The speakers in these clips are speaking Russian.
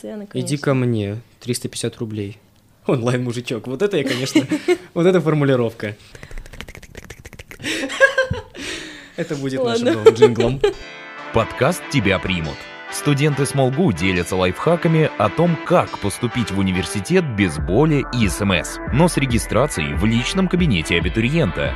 цены, конечно. Иди ко мне, 350 рублей. Онлайн-мужичок. Вот это я, конечно, вот эта формулировка. Это будет нашим новым джинглом. Подкаст «Тебя примут». Студенты СмолГУ делятся лайфхаками о том, как поступить в университет без боли и СМС, но с регистрацией в личном кабинете абитуриента.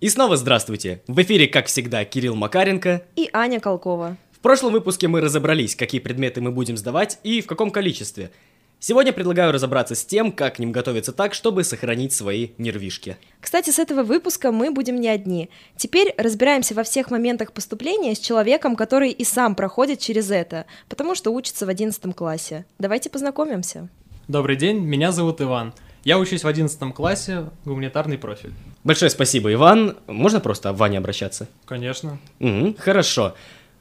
И снова здравствуйте. В эфире, как всегда, Кирилл Макаренко. И Аня Колкова. В прошлом выпуске мы разобрались, какие предметы мы будем сдавать и в каком количестве. Сегодня предлагаю разобраться с тем, как к ним готовиться так, чтобы сохранить свои нервишки. Кстати, с этого выпуска мы будем не одни. Теперь разбираемся во всех моментах поступления с человеком, который и сам проходит через это, потому что учится в 11 классе. Давайте познакомимся. Добрый день, меня зовут Иван. Я учусь в 11 классе, гуманитарный профиль. Большое спасибо, Иван. Можно просто в Ване обращаться? Конечно. Мгм, хорошо.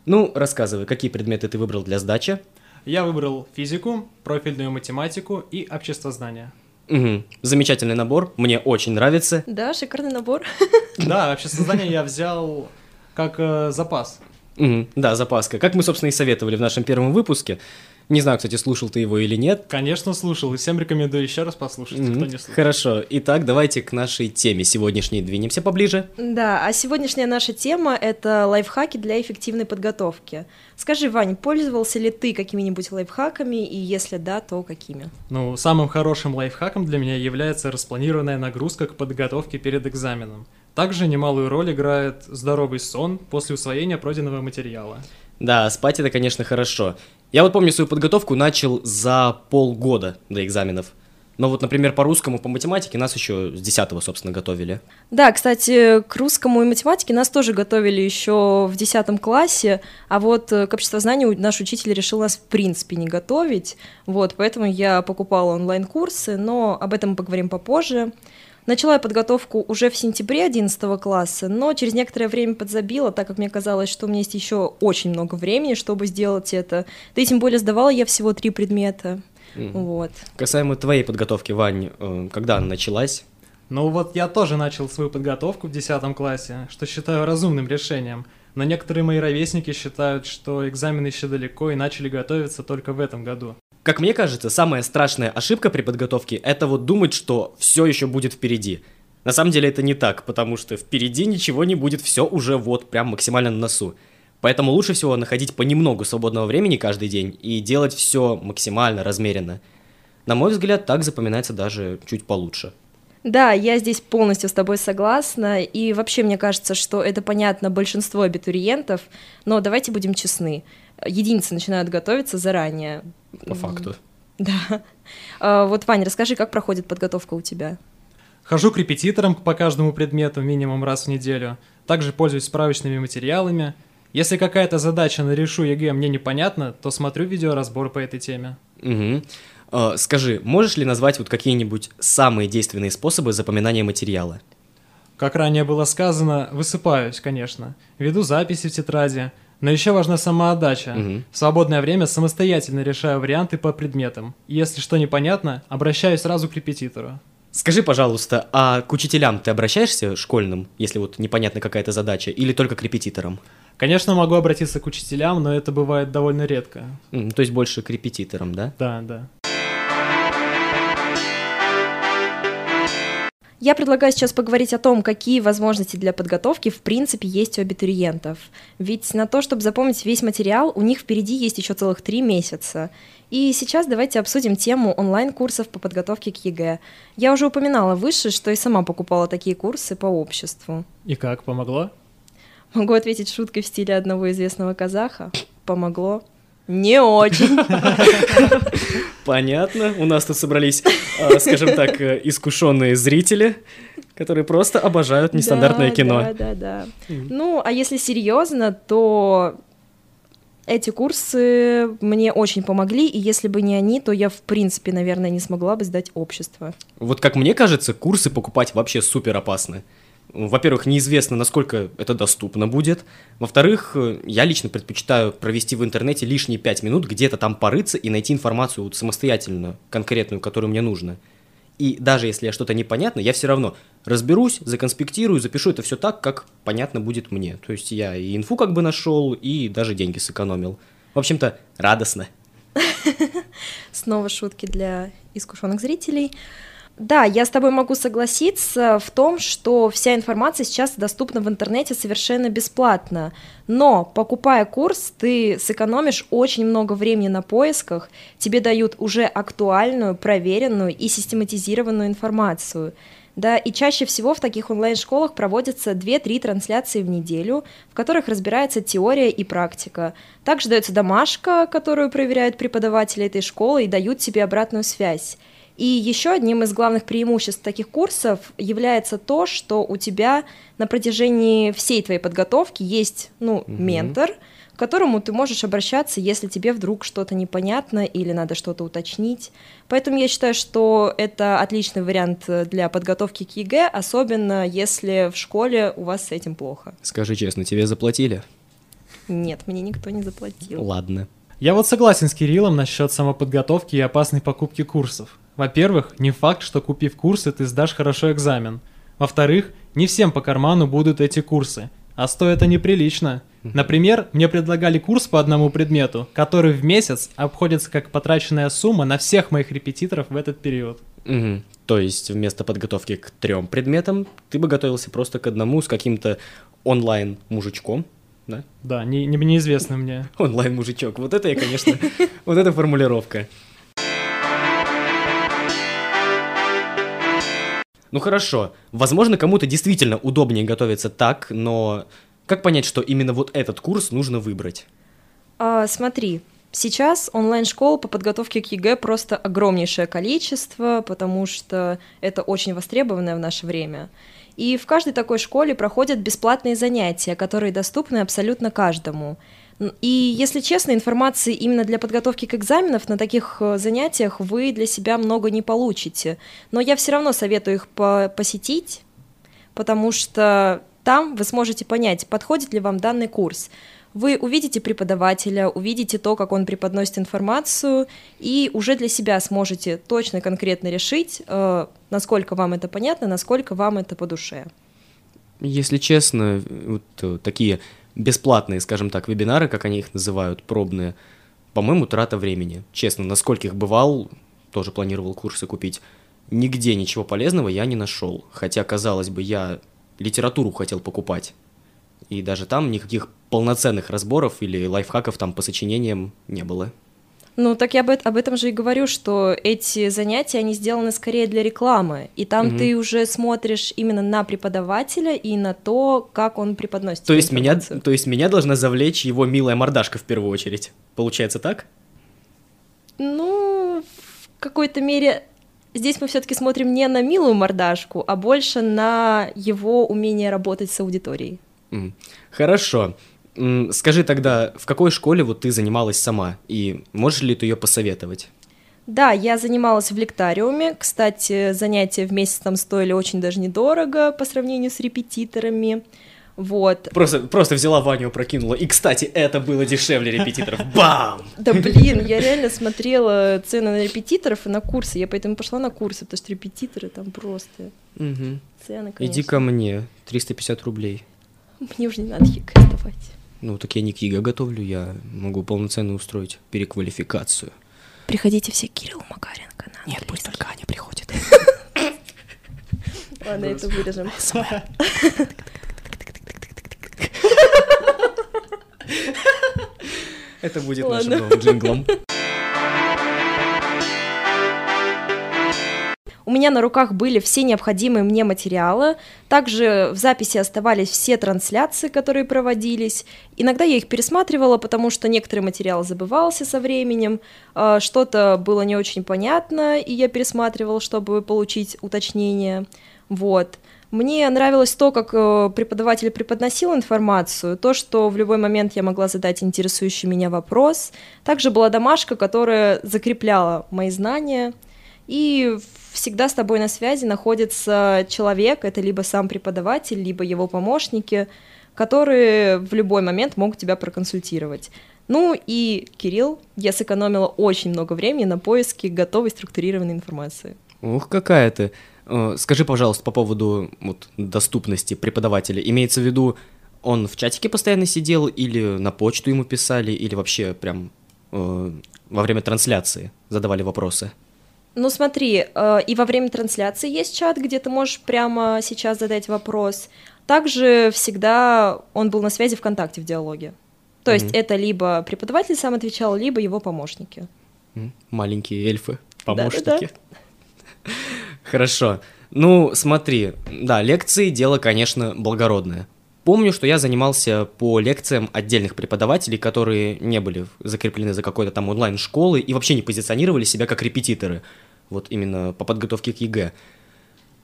Ну, рассказывай, какие предметы ты выбрал для сдачи? Я выбрал физику, профильную математику и обществознание. Мгм, Замечательный набор, мне очень нравится. Да, шикарный набор. Да, обществознание я взял как э, запас. Мгм, Да, запаска. Как мы, собственно, и советовали в нашем первом выпуске. Не знаю, кстати, слушал ты его или нет. Конечно, слушал, и всем рекомендую еще раз послушать, Мгм, кто не слушал. Хорошо. Итак, давайте к нашей теме сегодняшней двинемся поближе. Да, а сегодняшняя наша тема — это лайфхаки для эффективной подготовки. Скажи, Вань, пользовался ли ты какими-нибудь лайфхаками, и если да, то какими? Ну, самым хорошим лайфхаком для меня является распланированная нагрузка к подготовке перед экзаменом. Также немалую роль играет здоровый сон после усвоения пройденного материала. Да, спать это, конечно, хорошо. Я вот помню свою подготовку начал за полгода до экзаменов. Но вот, например, по русскому, по математике нас еще с 10 собственно, готовили. Да, кстати, к русскому и математике нас тоже готовили еще в 10 классе, а вот э, к обществознанию наш учитель решил нас в принципе не готовить, вот, поэтому я покупала онлайн-курсы, но об этом мы поговорим попозже. Начала я подготовку уже в сентябре 11 класса, но через некоторое время подзабила, так как мне казалось, что у меня есть еще очень много времени, чтобы сделать это. Да и тем более сдавала я всего три предмета. Мгм. Вот. Касаемо твоей подготовки, Вань, э, когда она началась? Ну вот я тоже начал свою подготовку в 10 классе, что считаю разумным решением. Но некоторые мои ровесники считают, что экзамены еще далеко и начали готовиться только в этом году. Как мне кажется, самая страшная ошибка при подготовке – это вот думать, что все еще будет впереди. На самом деле это не так, потому что впереди ничего не будет, все уже вот прям максимально на носу. Поэтому лучше всего находить понемногу свободного времени каждый день и делать все максимально размеренно. На мой взгляд, так запоминается даже чуть получше. Да, я здесь полностью с тобой согласна, и вообще мне кажется, что это понятно большинству абитуриентов, но давайте будем честны, единицы начинают готовиться заранее. По факту. Да. А, Вот, Ваня, расскажи, как проходит подготовка у тебя? Хожу к репетиторам по каждому предмету минимум раз в неделю. Также пользуюсь справочными материалами. Если какая-то задача на решу ЕГЭ мне непонятна, то смотрю видеоразбор по этой теме. Мгм. Э, Скажи, можешь ли назвать вот какие-нибудь самые действенные способы запоминания материала? Как ранее было сказано, высыпаюсь, конечно. Веду записи в тетради. Но еще важна самоотдача. Мгм. В свободное время самостоятельно решаю варианты по предметам. Если что непонятно, обращаюсь сразу к репетитору. Скажи, пожалуйста, а к учителям ты обращаешься школьным, если вот непонятна какая-то задача, или только к репетиторам? Конечно, могу обратиться к учителям, но это бывает довольно редко. То есть больше к репетиторам, да? Да, да. Я предлагаю сейчас поговорить о том, какие возможности для подготовки в принципе есть у абитуриентов. Ведь на то, чтобы запомнить весь материал, у них впереди есть еще целых три месяца. И сейчас давайте обсудим тему онлайн-курсов по подготовке к ЕГЭ. Я уже упоминала выше, что и сама покупала такие курсы по обществу. И как, помогло? Могу ответить шуткой в стиле одного известного казаха. Помогло? Не очень. Понятно. У нас тут собрались, э, скажем так, э, искушенные зрители, которые просто обожают нестандартное Да, кино. Да, да, да. Ну, а если серьезно, то эти курсы мне очень помогли, и если бы не они, то я, в принципе, наверное, не смогла бы сдать общество. Вот как мне кажется, курсы покупать вообще супер опасно. Во-первых, неизвестно, насколько это доступно будет. Во-вторых, э, я лично предпочитаю провести в интернете лишние пять минут, где-то там порыться и найти информацию вот самостоятельно, конкретную, которую мне нужно. И даже если я что-то непонятно, я все равно разберусь, законспектирую, запишу это все так, как понятно будет мне. То есть я и инфу как бы нашел, и даже деньги сэкономил. В общем-то, радостно. Снова шутки для искушенных зрителей. Да, я с тобой могу согласиться в том, что вся информация сейчас доступна в интернете совершенно бесплатно. Но, покупая курс, ты сэкономишь очень много времени на поисках, тебе дают уже актуальную, проверенную и систематизированную информацию. Да, и чаще всего в таких онлайн-школах проводятся 2-3 трансляции в неделю, в которых разбирается теория и практика. Также дается домашка, которую проверяют преподаватели этой школы и дают тебе обратную связь. И еще одним из главных преимуществ таких курсов является то, что у тебя на протяжении всей твоей подготовки есть ну, угу. ментор, к которому ты можешь обращаться, если тебе вдруг что-то непонятно или надо что-то уточнить. Поэтому я считаю, что это отличный вариант для подготовки к ЕГЭ, особенно если в школе у вас с этим плохо. Скажи честно, тебе заплатили? Нет, мне никто не заплатил. Ладно. Я вот согласен с Кириллом насчет самоподготовки и опасной покупки курсов. Во-первых, не факт, что купив курсы, ты сдашь хорошо экзамен. Во-вторых, не всем по карману будут эти курсы, а стоят они прилично. Например, мне предлагали курс по одному предмету, который в месяц обходится как потраченная сумма на всех моих репетиторов в этот период. Угу. То есть вместо подготовки к трем предметам ты бы готовился просто к одному с каким-то онлайн-мужичком, да? Да, не, не, неизвестно мне. Онлайн-мужичок. Вот это я, конечно, вот эта формулировка. Ну хорошо, возможно, кому-то действительно удобнее готовиться так, но как понять, что именно вот этот курс нужно выбрать? А, смотри, сейчас онлайн-школ по подготовке к ЕГЭ просто огромнейшее количество, потому что это очень востребованное в наше время. И в каждой такой школе проходят бесплатные занятия, которые доступны абсолютно каждому. И, если честно, информации именно для подготовки к экзаменам на таких э, занятиях вы для себя много не получите. Но я все равно советую их по посетить, потому что там вы сможете понять, подходит ли вам данный курс. Вы увидите преподавателя, увидите то, как он преподносит информацию, и уже для себя сможете точно, конкретно решить, э, насколько вам это понятно, насколько вам это по душе. Если честно, вот э, такие бесплатные, скажем так, вебинары, как они их называют, пробные, по-моему, трата времени. Честно, на скольких бывал, тоже планировал курсы купить, нигде ничего полезного я не нашел. Хотя, казалось бы, я литературу хотел покупать. И даже там никаких полноценных разборов или лайфхаков там по сочинениям не было. Ну, так я об этом же и говорю, что эти занятия, они сделаны скорее для рекламы, и там угу. ты уже смотришь именно на преподавателя и на то, как он преподносит. То есть, меня, то есть меня должна завлечь его милая мордашка в первую очередь. Получается так? Ну, в какой-то мере здесь мы все-таки смотрим не на милую мордашку, а больше на его умение работать с аудиторией. Хорошо. Скажи тогда, в какой школе вот ты занималась сама, и можешь ли ты ее посоветовать? Да, я занималась в лектариуме. Кстати, занятия в месяц там стоили очень даже недорого по сравнению с репетиторами. Вот. Просто, просто взяла Ваню, прокинула. И, кстати, это было дешевле репетиторов. Бам! Да блин, я реально смотрела цены на репетиторов и на курсы. Я поэтому пошла на курсы, потому что репетиторы там просто. Угу. Цены, конечно. Иди ко мне. 350 рублей. Мне уже не надо ЕГЭ сдавать. Ну, так я не к ЕГЭ готовлю, я могу полноценно устроить переквалификацию. Приходите все к Кириллу Макаренко. На Нет, пусть только Аня приходит. Ладно, это вырежем. Это будет нашим новым джинглом. У меня на руках были все необходимые мне материалы. Также в записи оставались все трансляции, которые проводились. Иногда я их пересматривала, потому что некоторый материал забывался со временем, а, что-то было не очень понятно, и я пересматривала, чтобы получить уточнение. Вот. Мне нравилось то, как э, преподаватель преподносил информацию, то, что в любой момент я могла задать интересующий меня вопрос. Также была домашка, которая закрепляла мои знания. И всегда с тобой на связи находится человек, это либо сам преподаватель, либо его помощники, которые в любой момент могут тебя проконсультировать. Ну и Кирилл, я сэкономила очень много времени на поиске готовой структурированной информации. Ух, какая ты. Э, скажи, пожалуйста, по поводу вот, доступности преподавателя. Имеется в виду, Он в чатике постоянно сидел, или на почту ему писали, или вообще прям э, во время трансляции задавали вопросы? Ну смотри, э, и во время трансляции есть чат, где ты можешь прямо сейчас задать вопрос. Также всегда он был на связи ВКонтакте в диалоге. То есть Мгм. это либо преподаватель сам отвечал, либо его помощники. М, Маленькие эльфы, помощники. Хорошо. Ну, смотри, да, лекции дело, конечно, благородное. Помню, что я занимался по лекциям отдельных преподавателей, которые не были закреплены за какой-то там онлайн-школы и вообще не позиционировали себя как репетиторы. Вот именно по подготовке к ЕГЭ.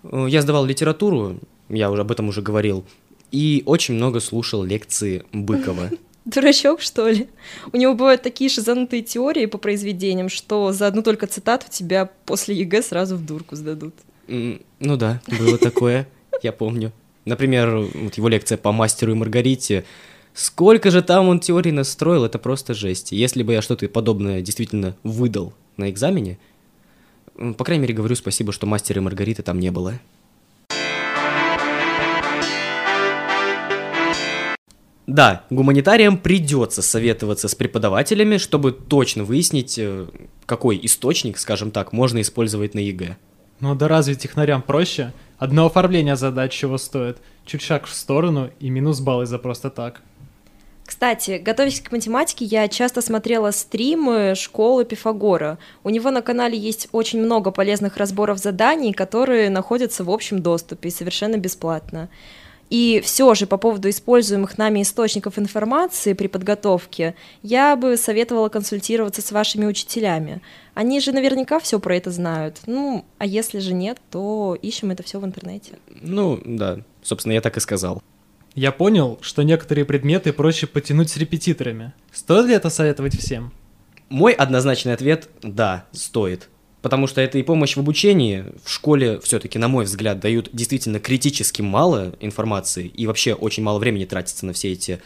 Э, Я сдавал литературу, я уже об этом уже говорил, и очень много слушал лекции Быкова. Дурачок, что ли? У него бывают такие шизанутые теории по произведениям, что за одну только цитату тебя после ЕГЭ сразу в дурку сдадут. Ну да, было такое, я помню. Например, вот его лекция по мастеру и Маргарите. Сколько же там он теорий настроил, это просто жесть. Если бы я что-то подобное действительно выдал на экзамене, по крайней мере, говорю спасибо, что мастера и Маргариты там не было. Да, гуманитариям придется советоваться с преподавателями, чтобы точно выяснить, э, какой источник, скажем так, можно использовать на ЕГЭ. Ну да разве технарям проще? Одно оформление задач чего стоит. Чуть шаг в сторону и минус баллы за просто так. Кстати, готовясь к математике, я часто смотрела стримы школы Пифагора. У него на канале есть очень много полезных разборов заданий, которые находятся в общем доступе и совершенно бесплатно. И все же по поводу используемых нами источников информации при подготовке, я бы советовала консультироваться с вашими учителями. Они же наверняка все про это знают. Ну, а если же нет, то ищем это все в интернете. Ну, да, собственно, я так и сказал. Я понял, что некоторые предметы проще потянуть с репетиторами. Стоит ли это советовать всем? Мой однозначный ответ – да, стоит. Потому что это и помощь в обучении. В школе все-таки, на мой взгляд, дают действительно критически мало информации и вообще очень мало времени тратится на все эти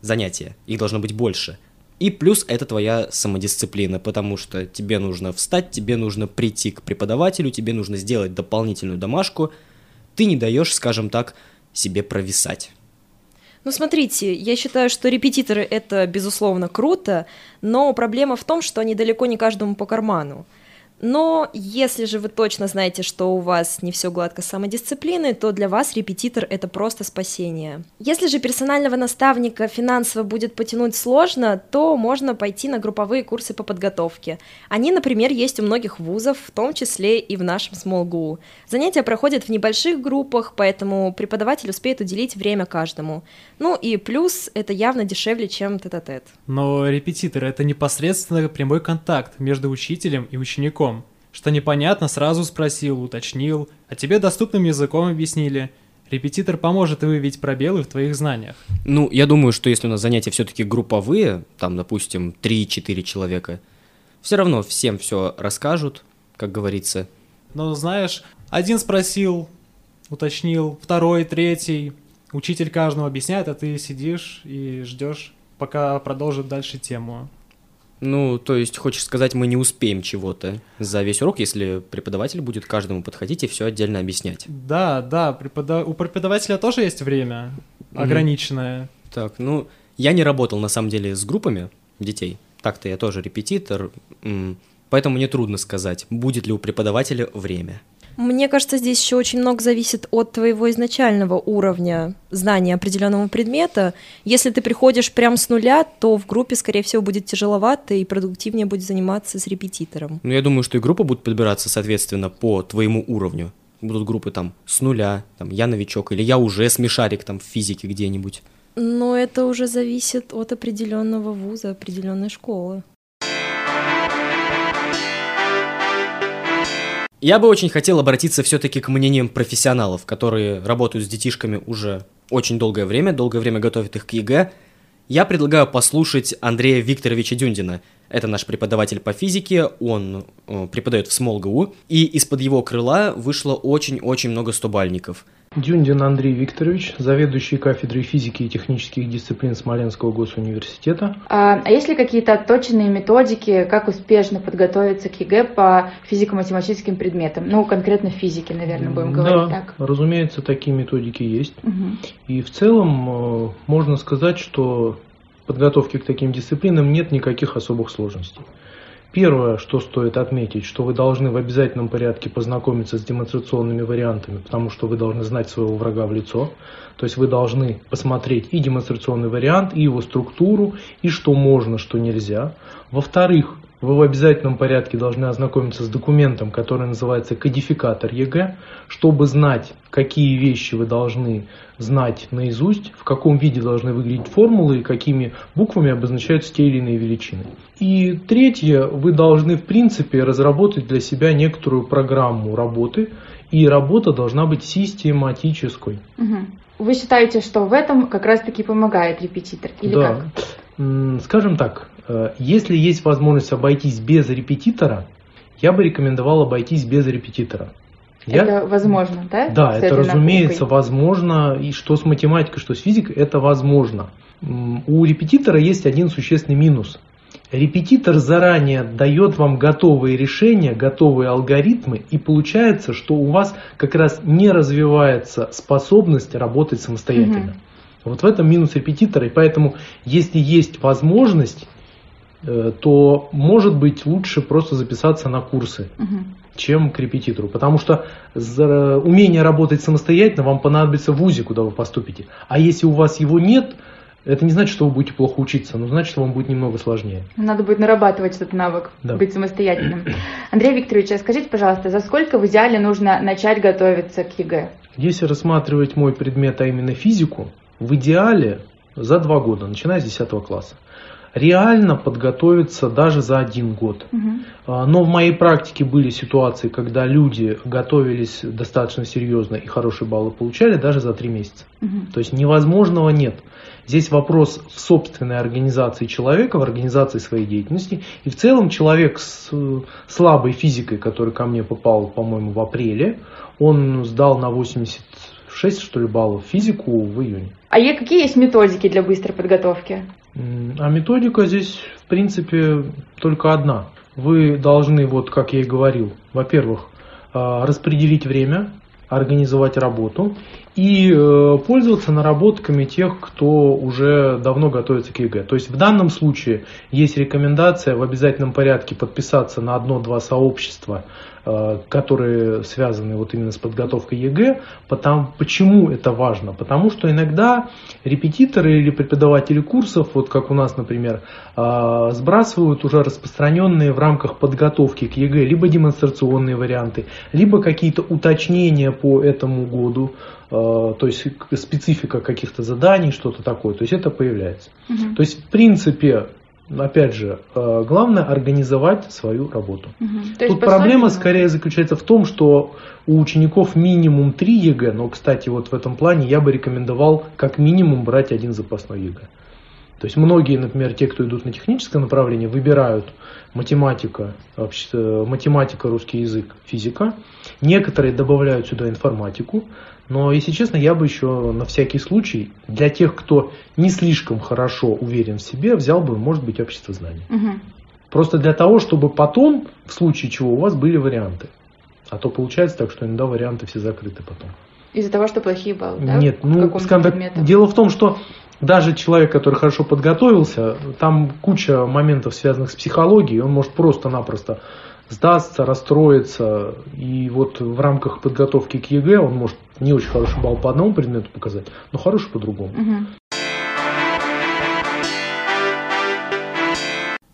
занятия. Их должно быть больше. И плюс это твоя самодисциплина, потому что тебе нужно встать, тебе нужно прийти к преподавателю, тебе нужно сделать дополнительную домашку. Ты не даешь, скажем так, себе провисать. Ну, смотрите, я считаю, что репетиторы это, безусловно, круто, но проблема в том, что они далеко не каждому по карману. Но если же вы точно знаете, что у вас не все гладко с самодисциплиной, то для вас репетитор это просто спасение. Если же персонального наставника финансово будет потянуть сложно, то можно пойти на групповые курсы по подготовке. Они, например, есть у многих вузов, в том числе и в нашем СМОЛГУ. Занятия проходят в небольших группах, поэтому преподаватель успеет уделить время каждому. Ну и плюс это явно дешевле, чем тет-а-тет. Но репетитор — это непосредственно прямой контакт между учителем и учеником. Что непонятно, сразу спросил, уточнил, а тебе доступным языком объяснили. Репетитор поможет выявить пробелы в твоих знаниях. Ну, я думаю, что если у нас занятия все-таки групповые, там, допустим, 3-4 человека, все равно всем все расскажут, как говорится. Но знаешь, один спросил, уточнил, второй, третий. Учитель каждому объясняет, а ты сидишь и ждешь, пока продолжит дальше тему. Ну, то есть, хочешь сказать, мы не успеем чего-то за весь урок, если преподаватель будет каждому подходить и все отдельно объяснять. Да, да, препода- у преподавателя тоже есть время ограниченное. Так, ну, я не работал, на самом деле, с группами детей. Так-то я тоже репетитор, поэтому мне трудно сказать, будет ли у преподавателя время. Мне кажется, здесь еще очень много зависит от твоего изначального уровня знания определенного предмета. Если ты приходишь прям с нуля, то в группе, скорее всего, будет тяжеловато и продуктивнее будет заниматься с репетитором. Ну, я думаю, что и группа будет подбираться, соответственно, по твоему уровню. Будут группы там с нуля, там я новичок, или я уже смешарик там в физике где-нибудь. Но это уже зависит от определенного вуза, определенной школы. Я бы очень хотел обратиться все-таки к мнениям профессионалов, которые работают с детишками уже очень долгое время, долгое время готовят их к ЕГЭ. Я предлагаю послушать Андрея Викторовича Дюндина. Это наш преподаватель по физике, он э, преподает в СмолГУ, и из-под его крыла вышло очень-очень много стобалльников. Дюндин Андрей Викторович, заведующий кафедрой физики и технических дисциплин Смоленского госуниверситета. А, а есть ли какие-то отточенные методики, как успешно подготовиться к ЕГЭ по физико-математическим предметам? Ну, конкретно физике, наверное, будем да, говорить так. разумеется, такие методики есть. Угу. И в целом э, можно сказать, что подготовки к таким дисциплинам нет никаких особых сложностей. Первое, что стоит отметить, что вы должны в обязательном порядке познакомиться с демонстрационными вариантами, потому что вы должны знать своего врага в лицо. То есть вы должны посмотреть и демонстрационный вариант, и его структуру, и что можно, что нельзя. Во-вторых, вы в обязательном порядке должны ознакомиться с документом, который называется кодификатор ЕГЭ, чтобы знать, какие вещи вы должны знать наизусть, в каком виде должны выглядеть формулы и какими буквами обозначаются те или иные величины. И третье, вы должны в принципе разработать для себя некоторую программу работы, и работа должна быть систематической. Угу. Вы считаете, что в этом как раз-таки помогает репетитор? Или да. как? Скажем так, если есть возможность обойтись без репетитора, я бы рекомендовал обойтись без репетитора. Я... Это возможно, да? Да, с это разумеется наукой? возможно. И что с математикой, что с физикой, это возможно. У репетитора есть один существенный минус. Репетитор заранее дает вам готовые решения, готовые алгоритмы, и получается, что у вас как раз не развивается способность работать самостоятельно. Угу. Вот в этом минус репетитора, и поэтому, если есть возможность, э, то может быть лучше просто записаться на курсы. Угу чем к репетитору. Потому что за умение работать самостоятельно вам понадобится в ВУЗе, куда вы поступите. А если у вас его нет, это не значит, что вы будете плохо учиться, но значит, что вам будет немного сложнее. Надо будет нарабатывать этот навык, да. быть самостоятельным. Андрей Викторович, а скажите, пожалуйста, за сколько в идеале нужно начать готовиться к ЕГЭ? Если рассматривать мой предмет, а именно физику, в идеале за два года, начиная с 10 класса реально подготовиться даже за один год. Угу. Но в моей практике были ситуации, когда люди готовились достаточно серьезно и хорошие баллы получали даже за три месяца. Угу. То есть невозможного нет. Здесь вопрос в собственной организации человека, в организации своей деятельности. И в целом человек с слабой физикой, который ко мне попал, по-моему, в апреле, он сдал на 86 что ли баллов физику в июне. А какие есть методики для быстрой подготовки? А методика здесь, в принципе, только одна. Вы должны, вот как я и говорил, во-первых, а, распределить время, организовать работу и э, пользоваться наработками тех, кто уже давно готовится к ЕГЭ. То есть в данном случае есть рекомендация в обязательном порядке подписаться на одно-два сообщества, которые связаны вот именно с подготовкой ЕГЭ. Потому, почему это важно? Потому что иногда репетиторы или преподаватели курсов, вот как у нас, например, э, сбрасывают уже распространенные в рамках подготовки к ЕГЭ либо демонстрационные варианты, либо какие-то уточнения по этому году Э, то есть специфика каких-то заданий, что-то такое, то есть это появляется. Угу. То есть в принципе, опять же, э, главное организовать свою работу. Угу. Тут проблема скорее заключается в том, что у учеников минимум 3 ЕГЭ, но, кстати, вот в этом плане я бы рекомендовал как минимум брать один запасной ЕГЭ. То есть многие, например, те, кто идут на техническое направление, выбирают математика, математика, русский язык, физика. Некоторые добавляют сюда информатику. Но, если честно, я бы еще на всякий случай, для тех, кто не слишком хорошо уверен в себе, взял бы, может быть, обществознание. Угу. Просто для того, чтобы потом, в случае чего, у вас были варианты. А то получается так, что иногда варианты все закрыты потом. Из-за того, что плохие баллы, да? Нет, ну, скажем так, дело в том, что даже человек, который хорошо подготовился, там куча моментов, связанных с психологией, он может просто-напросто сдаться, расстроится. И вот в рамках подготовки к ЕГЭ он может не очень хороший балл по одному предмету показать, но хороший по другому.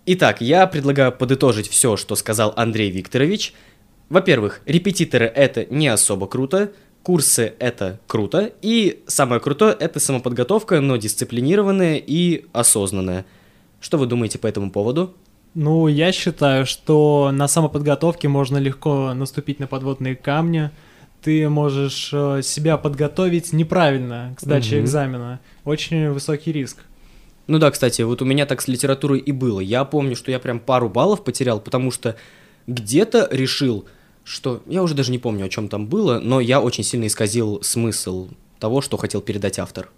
Итак, я предлагаю подытожить все, что сказал Андрей Викторович. Во-первых, репетиторы это не особо круто, курсы это круто, и самое крутое это самоподготовка, но дисциплинированная и осознанная. Что вы думаете по этому поводу? Ну, я считаю, что на самоподготовке можно легко наступить на подводные камни. Ты можешь э, себя подготовить неправильно к сдаче угу. экзамена. Очень высокий риск. Ну да, кстати, вот у меня так с литературой и было. Я помню, что я прям пару баллов потерял, потому что где-то решил что я уже даже не помню, о чем там было, но я очень сильно исказил смысл того, что хотел передать автор.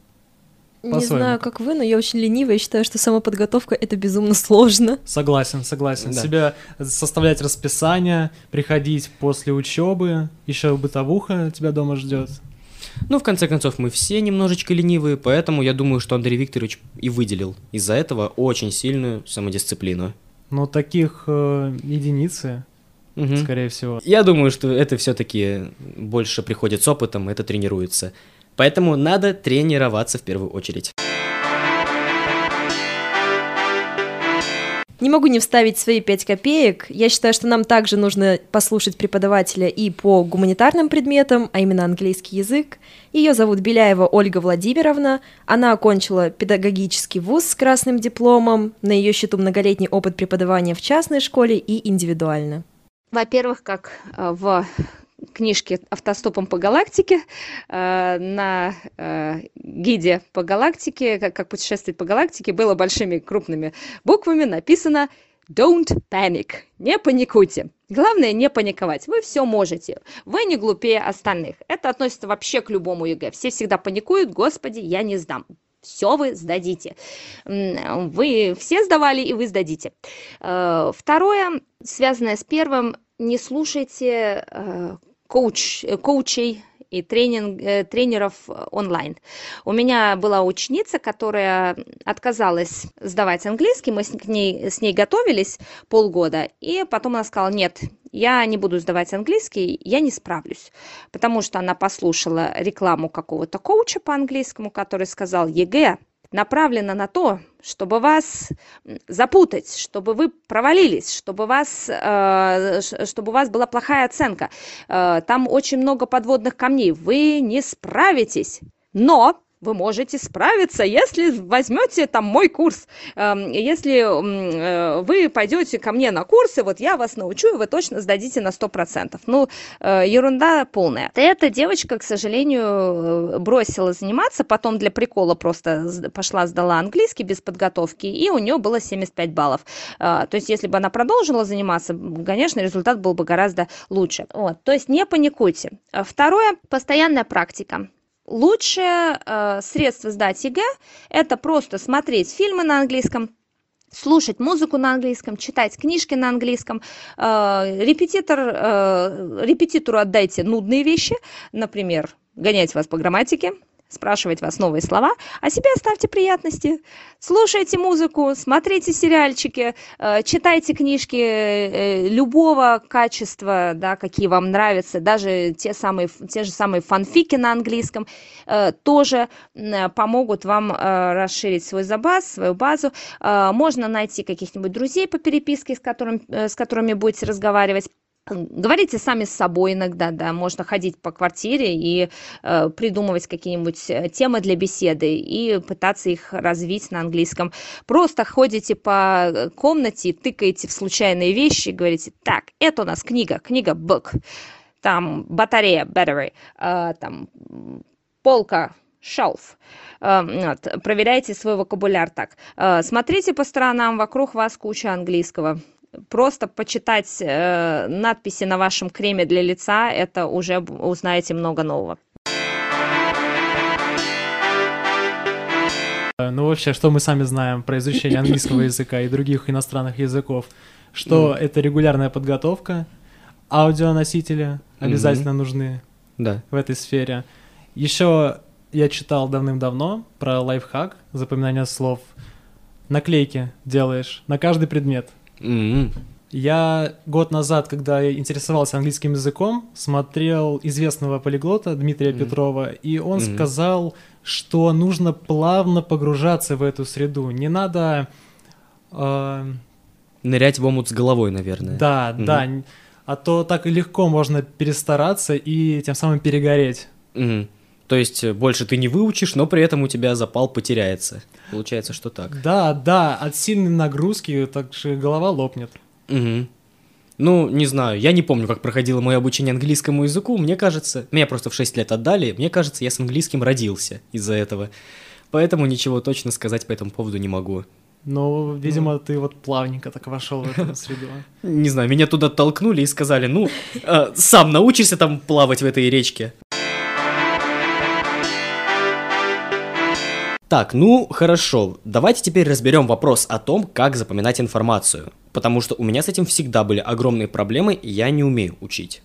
Не знаю, как вы, но я очень ленивая и считаю, что самоподготовка — это безумно сложно. Согласен, согласен. Да. Себя составлять расписание, приходить после учебы, еще бытовуха тебя дома ждет. Ну, в конце концов, мы все немножечко ленивые, поэтому я думаю, что Андрей Викторович и выделил из-за этого очень сильную самодисциплину. Но таких э, единицы, Мгм. скорее всего. Я думаю, что это все-таки больше приходит с опытом, это тренируется. Поэтому надо тренироваться в первую очередь. Не могу не вставить свои пять копеек. Я считаю, что нам также нужно послушать преподавателя и по гуманитарным предметам, а именно английский язык. Ее зовут Беляева Ольга Владимировна. Она окончила педагогический вуз с красным дипломом. На ее счету многолетний опыт преподавания в частной школе и индивидуально. Во-первых, как э, в книжке «Автостопом по галактике», э, на э, гиде по галактике, как, путешествовать по галактике, было большими крупными буквами написано «Don't panic», не паникуйте. Главное не паниковать, вы все можете, вы не глупее остальных. Это относится вообще к любому ЕГЭ. Все всегда паникуют, господи, я не сдам. Все вы сдадите. Вы все сдавали, и вы сдадите. Второе, связанное с первым, не слушайте э, коуч, э, коучей и тренинг, э, тренеров онлайн. У меня была ученица, которая отказалась сдавать английский, мы с ней, с ней готовились полгода, и потом она сказала, нет, я не буду сдавать английский, я не справлюсь, потому что она послушала рекламу какого-то коуча по английскому, который сказал, ЕГЭ направлено на то, чтобы вас запутать, чтобы вы провалились, чтобы, вас, э, чтобы у вас была плохая оценка. Э, там очень много подводных камней. Вы не справитесь. Но вы можете справиться, если возьмете там мой курс. Эм, Если э, вы пойдете ко мне на курсы, вот я вас научу, и вы точно сдадите на 100%. Ну, э, ерунда полная. Эта девочка, к сожалению, э, бросила заниматься, потом для прикола просто пошла, сдала английский без подготовки, и у нее было 75 баллов. То есть, если бы она продолжила заниматься, конечно, результат был бы гораздо лучше. Вот. То есть, не паникуйте. Второе, постоянная практика. Лучшее э, средство сдать ЕГЭ – это просто смотреть фильмы на английском, слушать музыку на английском, читать книжки на английском. Э, репетитор, э, репетитору отдайте нудные вещи, например, гонять вас по грамматике, спрашивать вас новые слова, а себе оставьте приятности. Слушайте музыку, смотрите сериальчики, э, читайте книжки э, любого качества, да, какие вам нравятся, даже те, самые, те же самые фанфики на английском э, тоже помогут вам расширить свой забаз, свою базу. Можно найти каких-нибудь друзей по переписке, с, которым, с которыми будете разговаривать. Говорите сами с собой иногда, да, можно ходить по квартире и э, придумывать какие-нибудь э, темы для беседы и пытаться их развить на английском. Просто ходите по э, комнате, тыкаете в случайные вещи говорите, так, это у нас книга, книга book, там батарея, battery, э, там полка, shelf. Э, вот, проверяйте свой вокабуляр так. Смотрите по сторонам, вокруг вас куча английского. Просто почитать э, надписи на вашем креме для лица, это уже узнаете много нового. Э, Ну вообще, что мы сами знаем про изучение английского языка и других иностранных языков? Что это регулярная подготовка, аудионосители обязательно нужны Да. в этой сфере. Еще я читал давным-давно про лайфхак, запоминание слов. Наклейки делаешь на каждый предмет. М, Я год назад, когда интересовался английским языком, смотрел известного полиглота Дмитрия Мгм. Петрова, и он Мгм. сказал, что нужно плавно погружаться в эту среду. Не надо... э, Нырять в омут с головой, наверное. да, Мгм. да. А то так легко можно перестараться и тем самым перегореть. Мгм. То есть э, больше ты не выучишь, но при этом у тебя запал потеряется. Получается, что так. Да, да, от сильной нагрузки так же голова лопнет. Мгм. Ну, не знаю, я не помню, как проходило мое обучение английскому языку. Мне кажется, меня просто в 6 лет отдали, мне кажется, я с английским родился из-за этого. Поэтому ничего точно сказать по этому поводу не могу. Ну, видимо, ты вот плавненько так вошел в эту среду. Не знаю, меня туда толкнули и сказали, ну, э, сам научишься там плавать в этой речке. Так, ну хорошо, давайте теперь разберем вопрос о том, как запоминать информацию. Потому что у меня с этим всегда были огромные проблемы, и я не умею учить.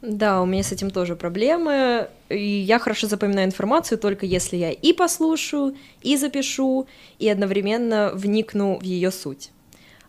Да, у меня с этим тоже проблемы. И я хорошо запоминаю информацию только если я и послушаю, и запишу, и одновременно вникну в ее суть.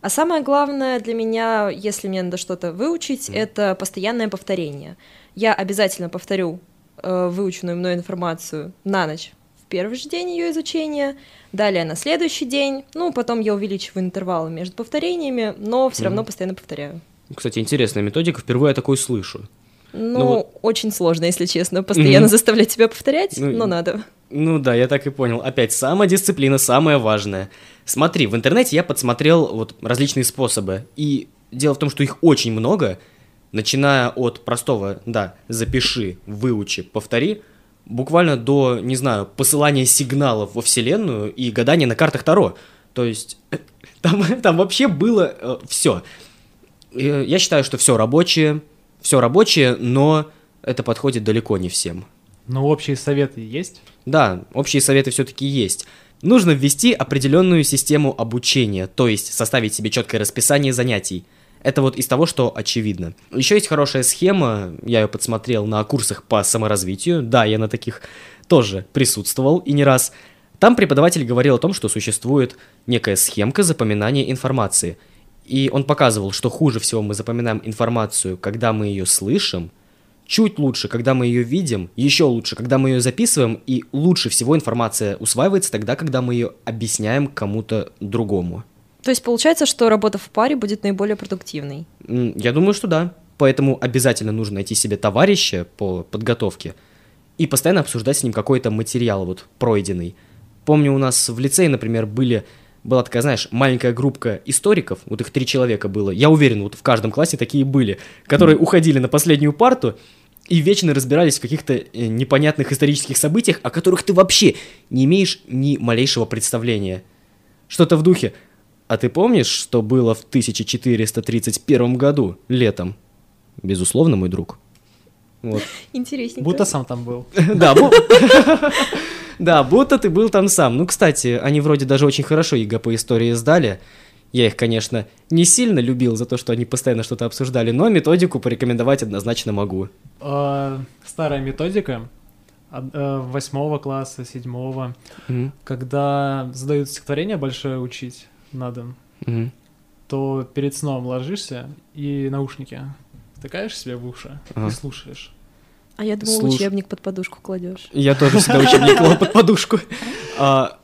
А самое главное для меня, если мне надо что-то выучить, mm. это постоянное повторение. Я обязательно повторю э, выученную мной информацию на ночь первый же день ее изучения, далее на следующий день, ну, потом я увеличиваю интервалы между повторениями, но все mm. равно постоянно повторяю. Кстати, интересная методика, впервые я такой слышу. Ну, ну вот... очень сложно, если честно, постоянно mm-hmm. заставлять себя повторять, ну, но надо. Ну да, я так и понял. Опять, самодисциплина самое важное. Смотри, в интернете я подсмотрел вот различные способы, и дело в том, что их очень много, начиная от простого, да, запиши, выучи, повтори, буквально до, не знаю, посылания сигналов во Вселенную и гадания на картах Таро. То есть там, там вообще было э, все. Я считаю, что все рабочее, все рабочее, но это подходит далеко не всем. Но общие советы есть? Да, общие советы все-таки есть. Нужно ввести определенную систему обучения, то есть составить себе четкое расписание занятий. Это вот из того, что очевидно. Еще есть хорошая схема, я ее подсмотрел на курсах по саморазвитию. Да, я на таких тоже присутствовал и не раз. Там преподаватель говорил о том, что существует некая схемка запоминания информации – и он показывал, что хуже всего мы запоминаем информацию, когда мы ее слышим, чуть лучше, когда мы ее видим, еще лучше, когда мы ее записываем, и лучше всего информация усваивается тогда, когда мы ее объясняем кому-то другому. То есть получается, что работа в паре будет наиболее продуктивной? Я думаю, что да. Поэтому обязательно нужно найти себе товарища по подготовке и постоянно обсуждать с ним какой-то материал вот пройденный. Помню, у нас в лицее, например, были была такая, знаешь, маленькая группка историков, вот их три человека было, я уверен, вот в каждом классе такие были, которые уходили на последнюю парту и вечно разбирались в каких-то э, непонятных исторических событиях, о которых ты вообще не имеешь ни малейшего представления. Что-то в духе. А ты помнишь, что было в 1431 году, летом? Безусловно, мой друг. Вот. Интересненько. Будто сам там был. Да, Да, будто ты был там сам. Ну, кстати, они вроде даже очень хорошо ЕГЭ по истории сдали. Я их, конечно, не сильно любил за то, что они постоянно что-то обсуждали, но методику порекомендовать однозначно могу. А, старая методика э, восьмого класса, седьмого, mm-hmm. когда задают стихотворение большое учить надо, mm-hmm. то перед сном ложишься и наушники втыкаешь себе в уши ага. и слушаешь. А я думал, Слуш... учебник под подушку кладешь. Я тоже всегда учебник клал под подушку. А,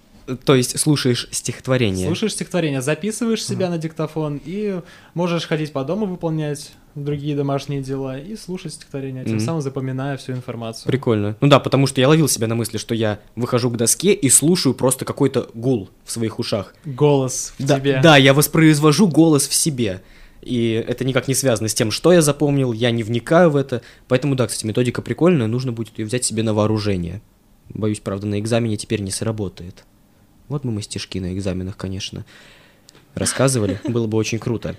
то есть слушаешь стихотворение. Слушаешь стихотворение, записываешь себя на диктофон и можешь ходить по дому, выполнять другие домашние дела и слушать стихотворение, тем самым запоминая всю информацию. Прикольно. Ну да, потому что я ловил себя на мысли, что я выхожу к доске и слушаю просто какой-то гул в своих ушах. Голос в да, тебе. Да, я воспроизвожу голос в себе. И это никак не связано с тем, что я запомнил, я не вникаю в это. Поэтому, да, кстати, методика прикольная, нужно будет ее взять себе на вооружение. Боюсь, правда, на экзамене теперь не сработает. Вот мы мы стишки на экзаменах, конечно, рассказывали, было бы очень круто.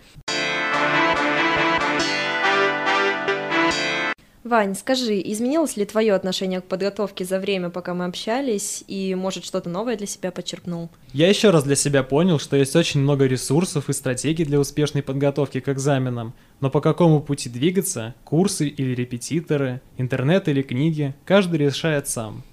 Вань, скажи, изменилось ли твое отношение к подготовке за время, пока мы общались, и, может, что-то новое для себя подчеркнул? Я еще раз для себя понял, что есть очень много ресурсов и стратегий для успешной подготовки к экзаменам, но по какому пути двигаться, курсы или репетиторы, интернет или книги, каждый решает сам.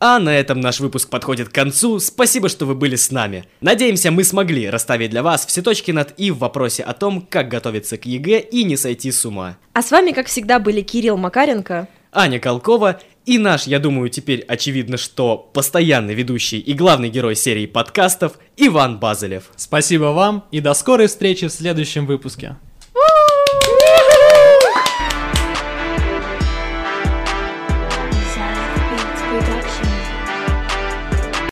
А на этом наш выпуск подходит к концу. Спасибо, что вы были с нами. Надеемся, мы смогли расставить для вас все точки над «и» в вопросе о том, как готовиться к ЕГЭ и не сойти с ума. А с вами, как всегда, были Кирилл Макаренко, Аня Колкова и наш, я думаю, теперь очевидно, что постоянный ведущий и главный герой серии подкастов Иван Базелев. Спасибо вам и до скорой встречи в следующем выпуске.